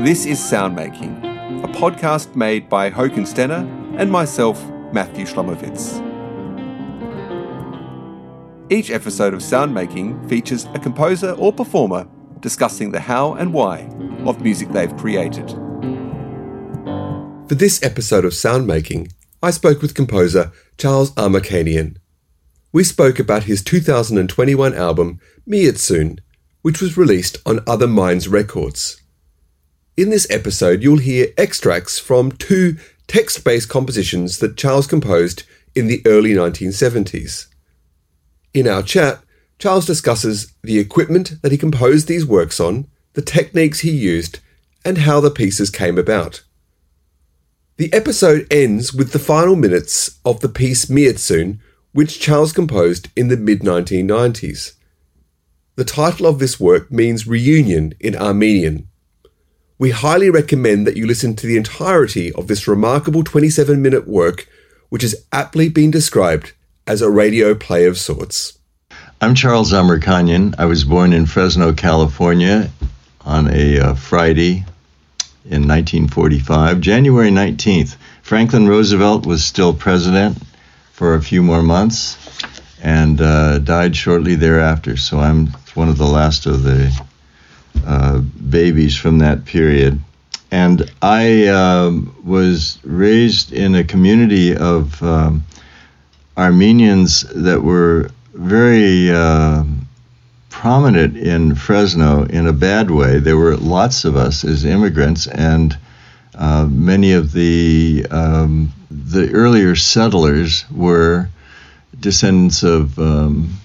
This is Soundmaking, a podcast made by Håkon Stene and myself, Matthew Shlomowitz. Each episode of Soundmaking features a composer or performer discussing the how and why of music they've created. For this episode of Soundmaking, I spoke with composer Charles Amirkhanian. We spoke about his 2021 album, Miatsum, which was released on Other Minds Records. In this episode, you'll hear extracts from two text based compositions that Charles composed in the early 1970s. In our chat, Charles discusses the equipment that he composed these works on, the techniques he used, and how the pieces came about. The episode ends with the final minutes of the piece Miatsum, which Charles composed in the mid 1990s. The title of this work means reunion in Armenian. We highly recommend that you listen to the entirety of this remarkable 27 minute work, which has aptly been described as a radio play of sorts. I'm Charles Amirkhanian. I was born in Fresno, California on a uh, Friday in 1945, January 19th. Franklin Roosevelt was still president for a few more months and uh, died shortly thereafter. So I'm one of the last of the uh, babies from that period. And I um, was raised in a community of um, Armenians that were very uh, prominent in Fresno in a bad way. There were lots of us as immigrants, and uh, many of the um, the earlier settlers were descendants of um,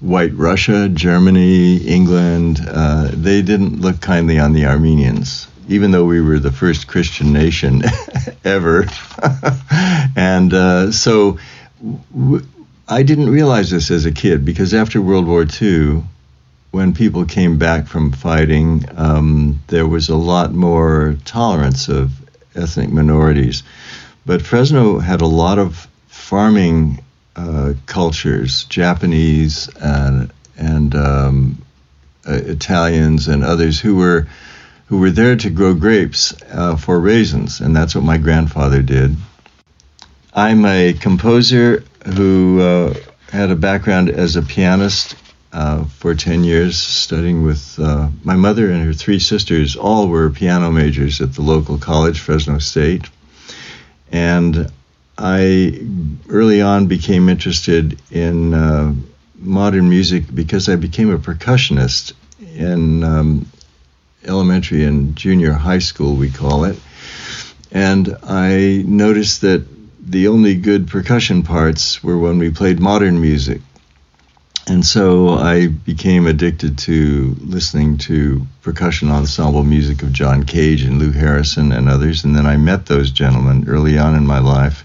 white Russia, Germany, England. Uh, they didn't look kindly on the Armenians, even though we were the first Christian nation ever. and uh, so I didn't realize this as a kid because after World War II, when people came back from fighting, um, there was a lot more tolerance of ethnic minorities. But Fresno had a lot of farming uh, cultures, Japanese and and um, uh, Italians and others who were who were there to grow grapes uh, for raisins, and that's what my grandfather did. I'm a composer who uh, had a background as a pianist uh, for 10 years, studying with my mother and her three sisters. All were piano majors at the local college, Fresno State. And I early on became interested in uh, modern music because I became a percussionist in um, elementary and junior high school, we call it. And I noticed that the only good percussion parts were when we played modern music. And so I became addicted to listening to percussion ensemble music of John Cage and Lou Harrison and others. And then I met those gentlemen early on in my life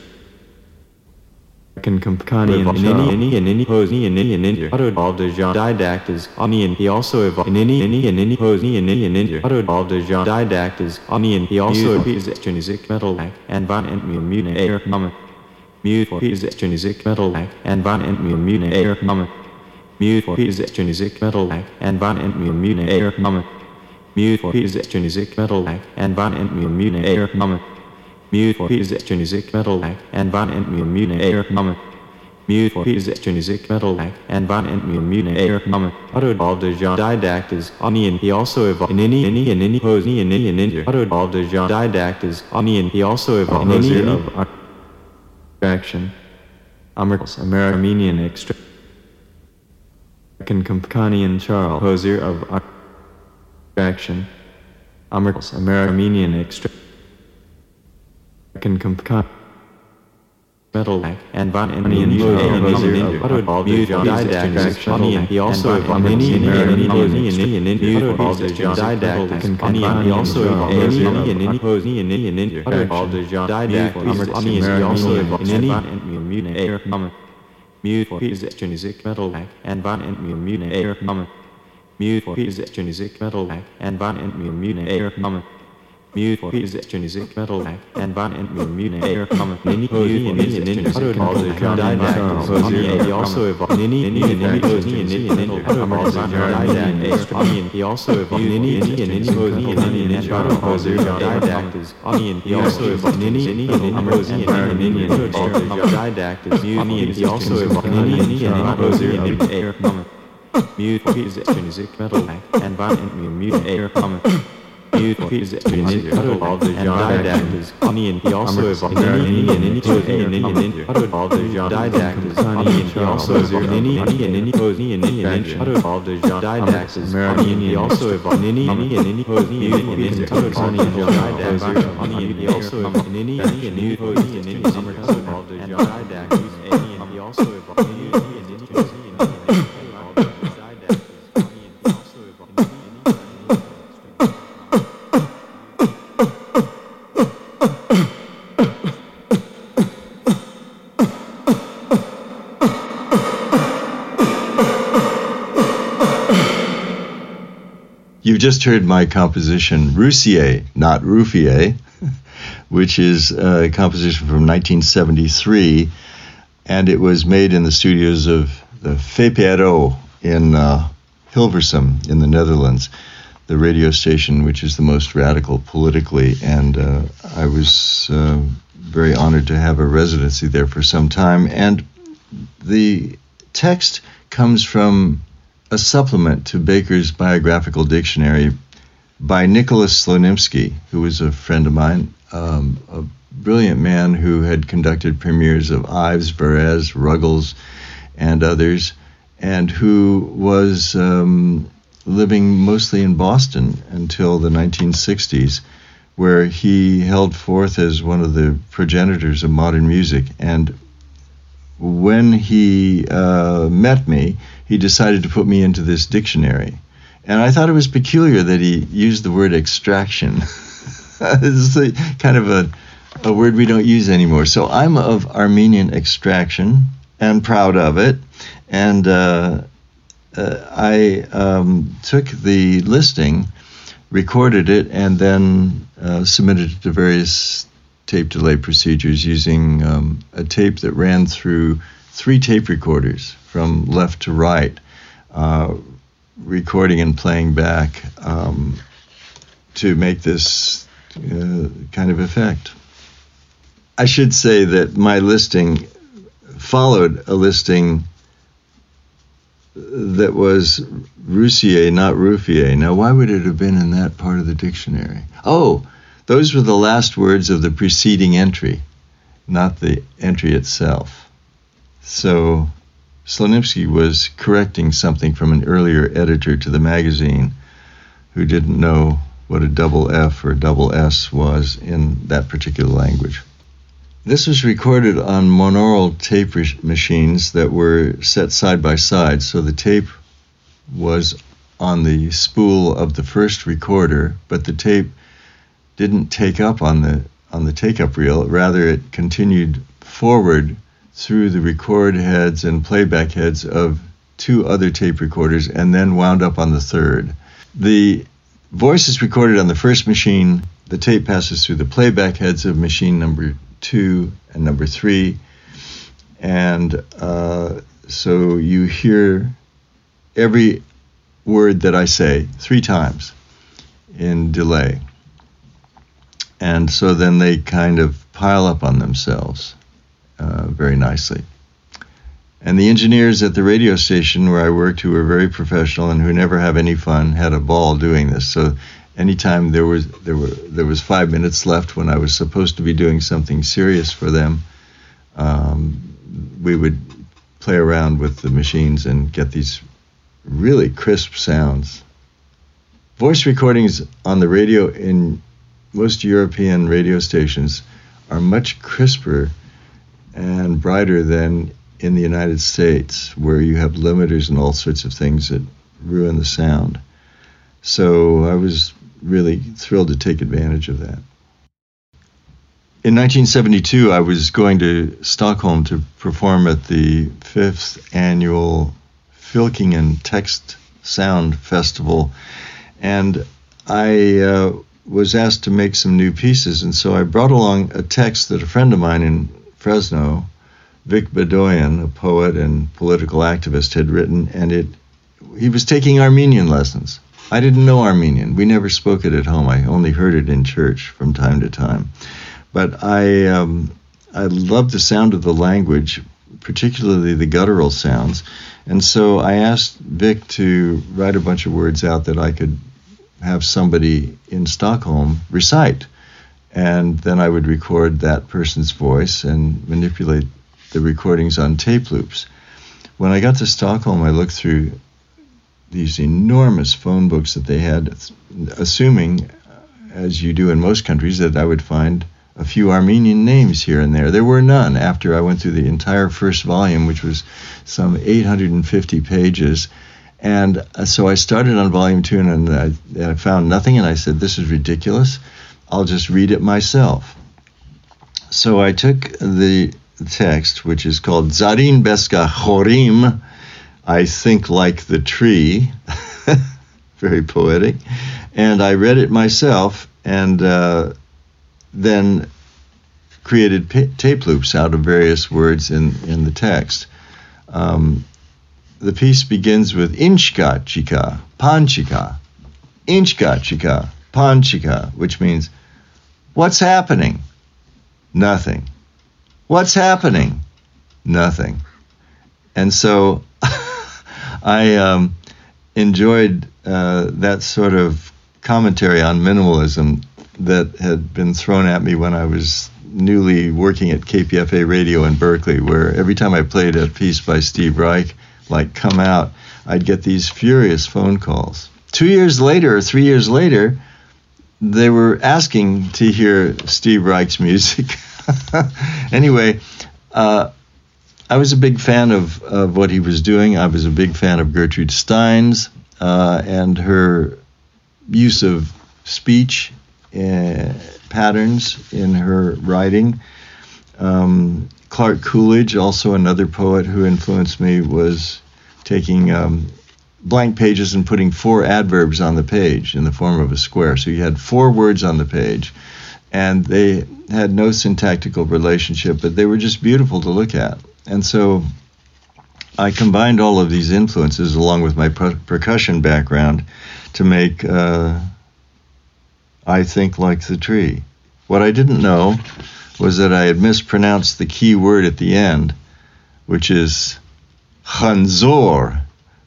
extract. Kankani and any any and any pose and any and any auto evolved as Jean didact as ani and he also evolved in any any and any pose and any and any auto evolved as Jean didact as ani and he also appears extrinsic metal and van and air mama mute for his extrinsic metal and van and air mama mute for his extrinsic metal and van and air mama mute for his extrinsic metal and van and air mama mute for his extrinsic metal and van and air mama mute for his extrinsic metal and van and mu mute air mama auto evolved as Jean didact as ani and he also evolved in any any and any pose any and any and any auto evolved as Jean didact as ani and he also evolved in any of action American Armenian extra Kankanian Charles poser of action American Armenian extra can compare metal and van and in you and all the didact he also many and any and any and any and any all the didact and he also any and any and any pose any and any and any all the didact funny and he also in any and mute air mama mute for his extrinsic metal and van and mama Mute for music metal and violent mutant air comment. Mute for music metal and violent mutant air comment. Nini Posey and Nini Nini uttered all the didactyls. Omni he also evolved. Nini Nini Nini and Nini Nini uttered all the didactyls. Omni he also evolved. Nini Nini and Nini and Nini Nini uttered all the didactyls. Omni he also evolved. Nini Nini and Nini and Nini Nini all the didactyls. Omni he also evolved. Nini Nini and Nini and Nini air comment. Mute music, music, metal, and violent mute air comment. Mute music, music, metal, all the didactyls. Onion, he also evolved. Nini, and Nini, Tozy, and Nini, and uttered all the didactyls. Onion, he also evolved. Nini, Nini, and Nini, Tozy, and Nini, and uttered all the didactyls. Onion, he also evolved. Nini, Nini, and Nini, Tozy, and Nini, and uttered all the didactyls. He also evolved. Nini, Nini, and Nini, Tozy, and Nini, and uttered all the didactyls. Onion, he also evolved. Nini, Nini, and Nini, just heard my composition, Roussier, not Ruffier, which is a composition from 1973, and it was made in the studios of the VPRO in uh, Hilversum in the Netherlands, the radio station which is the most radical politically, and uh, I was uh, very honored to have a residency there for some time, and the text comes from a supplement to Baker's biographical dictionary by Nicholas Slonimsky, who was a friend of mine, um, a brilliant man who had conducted premieres of Ives, Varese, Ruggles, and others, and who was um, living mostly in Boston until the 1960s, where he held forth as one of the progenitors of modern music. And when he uh, met me, he decided to put me into this dictionary. And I thought it was peculiar that he used the word extraction. it's a, kind of a, a word we don't use anymore. So I'm of Armenian extraction and proud of it. And uh, uh, I um, took the listing, recorded it, and then uh, submitted it to various tape delay procedures using um, a tape that ran through three tape recorders from left to right, uh, recording and playing back um, to make this uh, kind of effect. I should say that my listing followed a listing that was Roussier, not Ruffier. Now, why would it have been in that part of the dictionary? Oh, those were the last words of the preceding entry, not the entry itself. So Slonimsky was correcting something from an earlier editor to the magazine who didn't know what a double F or a double S was in that particular language. This was recorded on monaural tape machines that were set side by side, so the tape was on the spool of the first recorder, but the tape didn't take up on the on the take up reel. Rather, it continued forward through the record heads and playback heads of two other tape recorders and then wound up on the third. The voice is recorded on the first machine. The tape passes through the playback heads of machine number two and number three. And uh, so you hear every word that I say three times in delay. And so then they kind of pile up on themselves uh, very nicely. And the engineers at the radio station where I worked, who were very professional and who never have any fun, had a ball doing this. So anytime there was there were there was five minutes left when I was supposed to be doing something serious for them, um, we would play around with the machines and get these really crisp sounds. Voice recordings on the radio in most European radio stations are much crisper and brighter than in the United States, where you have limiters and all sorts of things that ruin the sound. So I was really thrilled to take advantage of that. In 1972, I was going to Stockholm to perform at the fifth annual Fylkingen Text Sound Festival, and I uh, was asked to make some new pieces, and so I brought along a text that a friend of mine in Fresno, Vic Bedoyan, a poet and political activist, had written, and it he was taking Armenian lessons. I didn't know Armenian. We never spoke it at home. I only heard it in church from time to time. But I um, I love the sound of the language, particularly the guttural sounds. And so I asked Vic to write a bunch of words out that I could have somebody in Stockholm recite. And then I would record that person's voice and manipulate the recordings on tape loops. When I got to Stockholm, I looked through these enormous phone books that they had, assuming, as you do in most countries, that I would find a few Armenian names here and there. There were none after I went through the entire first volume, which was some 850 pages. And uh, so I started on volume two and I, I found nothing, and I said, This is ridiculous. I'll just read it myself. So I took the text, which is called Zarin Beska Chorim, I Think Like the Tree, very poetic, and I read it myself, and uh, then created tape loops out of various words in, in the text. Um, the piece begins with inchka chika, panchika, inchka chika, panchika, which means what's happening? Nothing. What's happening? Nothing. And so I um, enjoyed uh, that sort of commentary on minimalism that had been thrown at me when I was newly working at KPFA Radio in Berkeley, where every time I played a piece by Steve Reich, like Come Out, I'd get these furious phone calls. Two years later, or three years later, they were asking to hear Steve Reich's music. anyway, uh, I was a big fan of, of what he was doing. I was a big fan of Gertrude Stein's uh, and her use of speech uh, patterns in her writing. Um, Clark Coolidge, also another poet who influenced me, was taking um, blank pages and putting four adverbs on the page in the form of a square. So you had four words on the page, and they had no syntactical relationship, but they were just beautiful to look at. And so I combined all of these influences along with my per- percussion background to make uh, I think like the tree. What I didn't know was that I had mispronounced the key word at the end, which is Chanzor.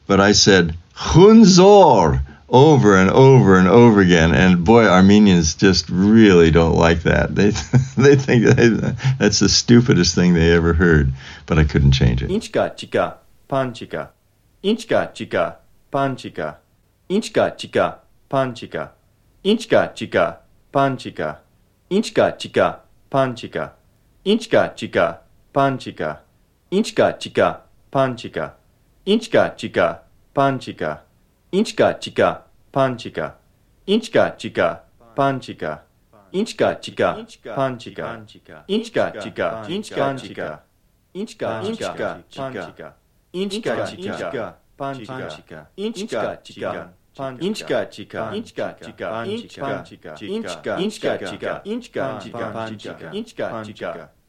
But I said Chunzor over and over and over again. And boy, Armenians just really don't like that. They they think that's the stupidest thing they ever heard. But I couldn't change it. Inchka chika panchika, inchka chika panchika, inchka chika panchika. Inchka chika, panchika. Inchka chika, panchika, inchka chica, panchika, inchka chica, panchika, inchka chica, panchika, inchka chica, panchika, inchka chica, panchika, inchka chica, panchika, inchka chica, inchka chica, inchka inchka panchika, inchka chica, panchika, inchka chica. Pan Inchka chica, Inchka chica, Inchka chica, Inchka chica, Inchka chica, Inchka chica, Inchka chica, Inchka chica.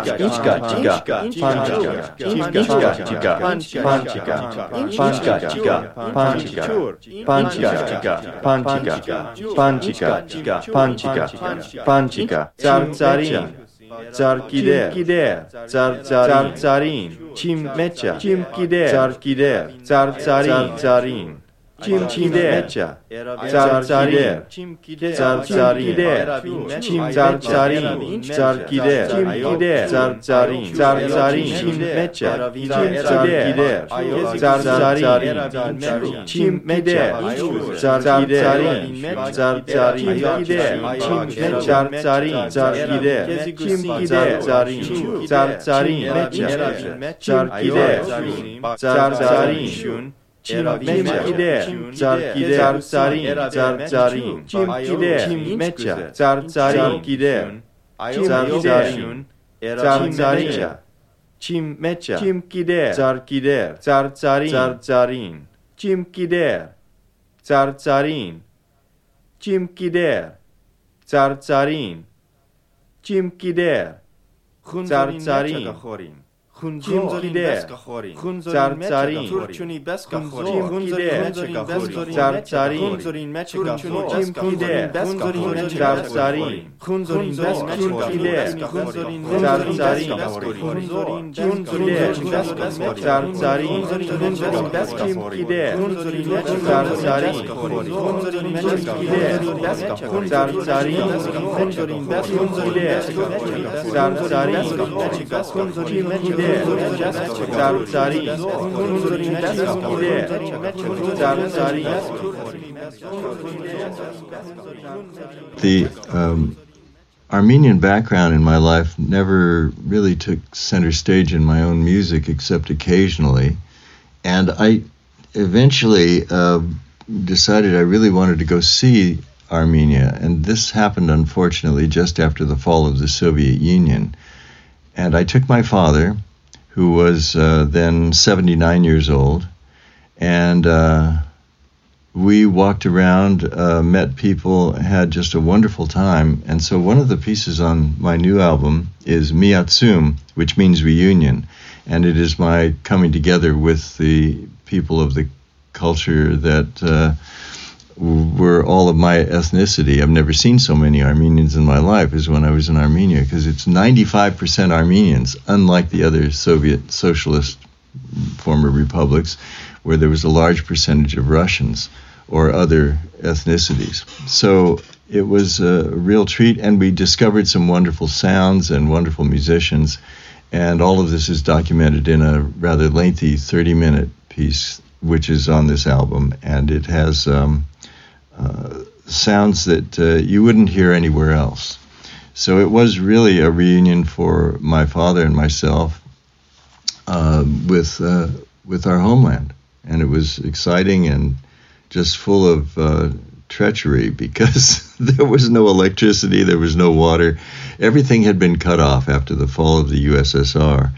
panchka chika panchka chika chika panchka panchka chika panchka panchka chika panchka panchka chika panchka panchka tsar tsarin Царкиде, киде, цар цар царин, чим меча, чим киде, цар киде, цар царин, царин. Cimcide. Carcide. Cimcide. Carcide. Cim carcarin. Carcide. Cimcide. Carcarin. Carcarin. Cimmeçe. Cimcide. Carcarin. Cimmeçe. Carcarin. Carcarin. Cimmeçe. Carcarin. Carcide. Cimcide. Carcarin. Carcarin. Meçe. Carcide. Carcarin. Carcarin. Չիմ գիտեր, ճար գիտեր, ճարին, ճար ճարին, չիմ գիտեր, մեջա, ճար ճարին գիտեր, ճար ճարին, ճար ճարին, չիմ մեջա, չիմ գիտեր, ճար գիտեր, ճար ճարին, ճար ճարին, չիմ գիտեր, ճար ճարին, չիմ գիտեր, ճար ճարին, չիմ գիտեր, ճար ճարին, խորին хунзори бескахорин царцарин турчуни бескахорин хунзори бескахорин царцарин хунзорин мечкахорин хунзорин царцарин хунзорин бескахорин хунзорин царцарин хунзорин царцарин хунзорин бескахорин хунзорин царцарин хунзорин бескахорин царцарин хунзорин бескахорин царцарин хунзорин бескахорин خونزورین خونزورین بس کخورین زرزرین خونزورین بس کخورین خونزورین مچ زرزرین خونزورین مچ کخورین بس کخورین زرزرین خونزورین بس خونزورین زرزرین خونزورین مچ the um, Armenian background in my life never really took center stage in my own music except occasionally. And I eventually uh, decided I really wanted to go see Armenia. And this happened, unfortunately, just after the fall of the Soviet Union. And I took my father who was uh, then 79 years old. And uh, we walked around, uh, met people, had just a wonderful time. And so one of the pieces on my new album is Miatsum, which means reunion. And it is my coming together with the people of the culture that uh, were all of my ethnicity. I've never seen so many Armenians in my life as when I was in Armenia because it's 95% Armenians, unlike the other Soviet socialist former republics where there was a large percentage of Russians or other ethnicities. So it was a real treat, and we discovered some wonderful sounds and wonderful musicians. And all of this is documented in a rather lengthy 30 minute piece, which is on this album. And it has um, uh, sounds that uh, you wouldn't hear anywhere else. So it was really a reunion for my father and myself uh, with with our homeland, and it was exciting and just full of uh, treachery because there was no electricity, there was no water. Everything had been cut off after the fall of the USSR.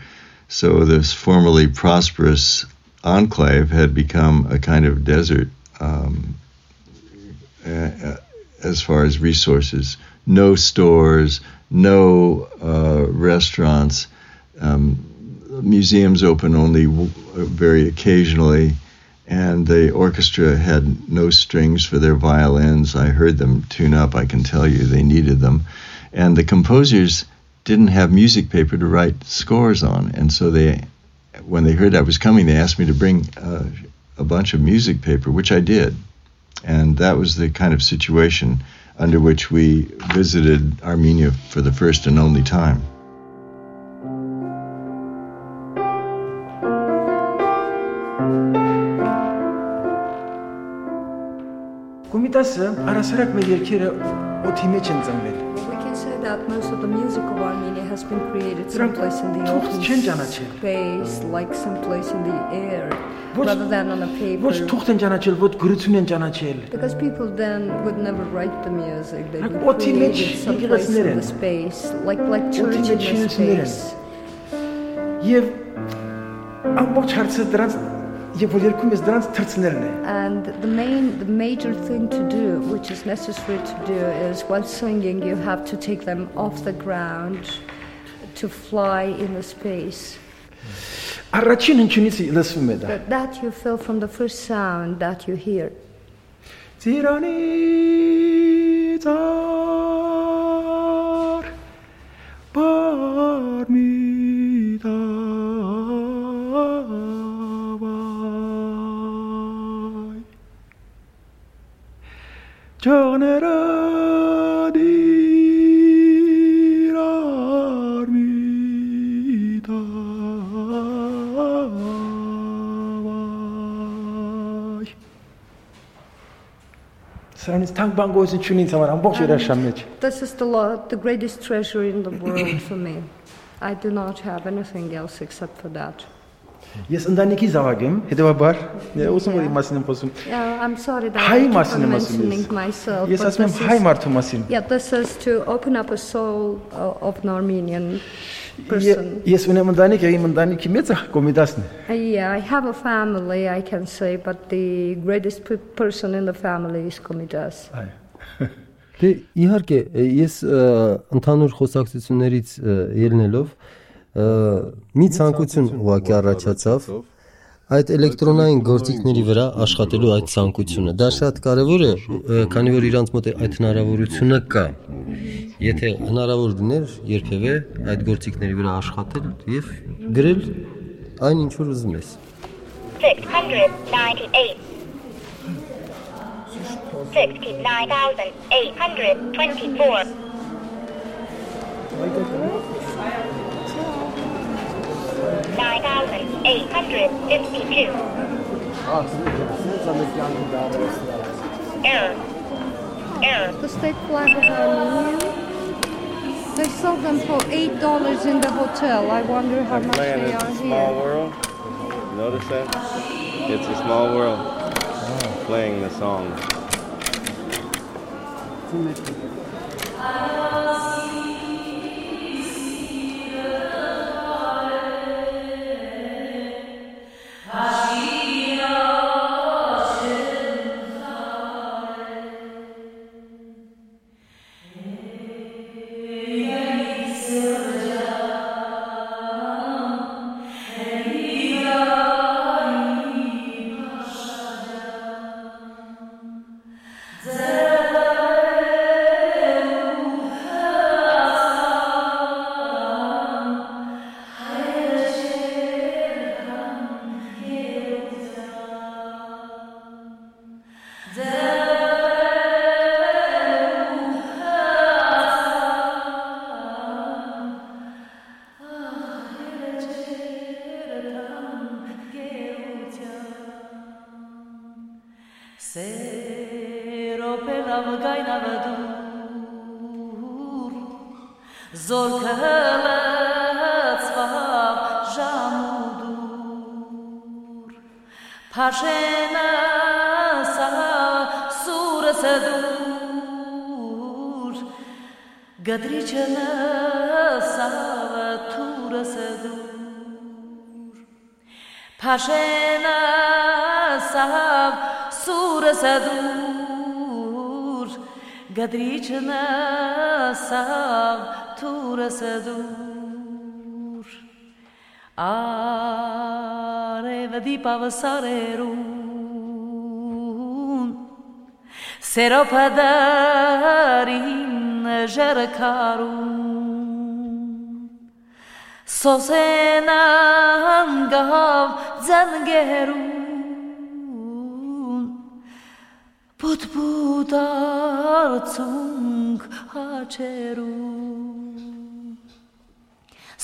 So this formerly prosperous enclave had become a kind of desert um, uh, as far as resources. No stores, no uh, restaurants. Um, museums open only w- very occasionally, and the orchestra had no strings for their violins. I heard them tune up, I can tell you, they needed them. And the composers didn't have music paper to write scores on, and so they, when they heard I was coming, they asked me to bring uh, a bunch of music paper, which I did. And that was the kind of situation under which we visited Armenia for the first and only time that most of the music of Armenia has been created someplace in the open space, like someplace in the air, rather than on a paper. Because people then would never write the music. They would create it someplace in the space, like like church in the space. Եվ ամբողջ հարցը դրանց եւ որ երգում ես դրանց թրցնելն է And the main the major thing to do which is necessary to do is while singing you have to take them off the ground to fly in the space Առաջին հնչյունից լսվում է դա But that you feel from the first sound that you hear Ծիրանի ծար Սրանից թանկ բան գոյություն չունի ինձ համար ամբողջ երաշան մեջ։ This is the, lo- the greatest treasure in the world for me. I do not have anything else except for that. Ես ընտանիքի զավակ եմ, հետեւաբար ուսում որ իմ մասին եմ խոսում։ Yeah, I'm sorry that Հայ I keep մասին on եմ ասում mentioning ես։ myself. Ես but ասում եմ this հայ is- մարդու մասին։ Yeah, this is to open up a soul uh, of an Armenian Ե- person. Ես ունեմ ընտանիք, իմ ընտանիքի մեծը կոմիտասն է։ yeah, I have a family, I can say, but the greatest pe- person in the family is Komitas. Դե իհարկե ես ընդհանուր խոսակցություններից ելնելով մի ցանկություն ուղղակի առաջացավ այդ էլեկտրոնային գործիքների վրա աշխատելու այդ ցանկությունը։ Դա շատ կարևոր է, քանի որ իրանց մոտ այդ հնարավորությունը կա։ Եթե հնարավոր դներ երբևէ այդ գործիքների վրա աշխատել եւ գրել այն ինչ որ ուզում ես։ 698. 69,824. Nine thousand eight hundred fifty-two. Error. Error. The state flag of Armenia. They sell them for eight dollars in the hotel. I wonder how much playing they It's are a Small here. World. Notice that? It's a small world. Oh. Playing the song. Paşena saha sura sadur. Gadrichana sava tura sadur. Paşena sahav sura sadur. Gadrichana sav tura sadur. Ah. నది sarerun, Seropadarîn jerkarûn Sosenan gav zengerûn Put put arțung acerun.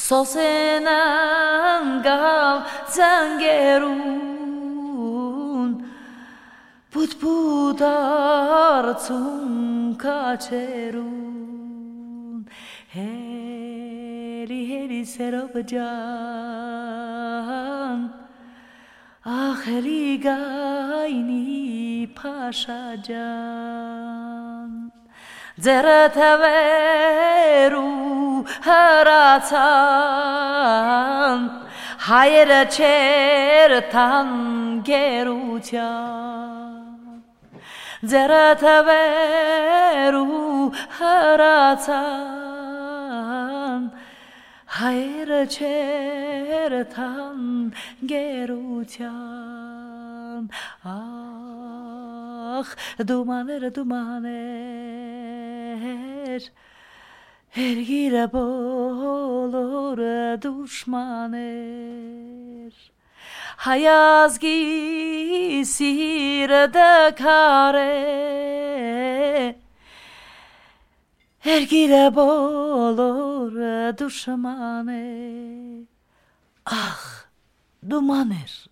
Սոսենան գավ ձանգերուն Պուտպուտ արցուն կաչերուն Հերի հերի սերով ջան Ախելի գայնի պաշա ջան Ձերը թվերու հրացան Հայերը չեր թան գերության Ձերը թվերու հրացան Հայերը չեր թան գերության ah duman er duman er Her gira bolor düşman er Hayaz gisir de kare. Her gira bolor düşmaner. Ah duman er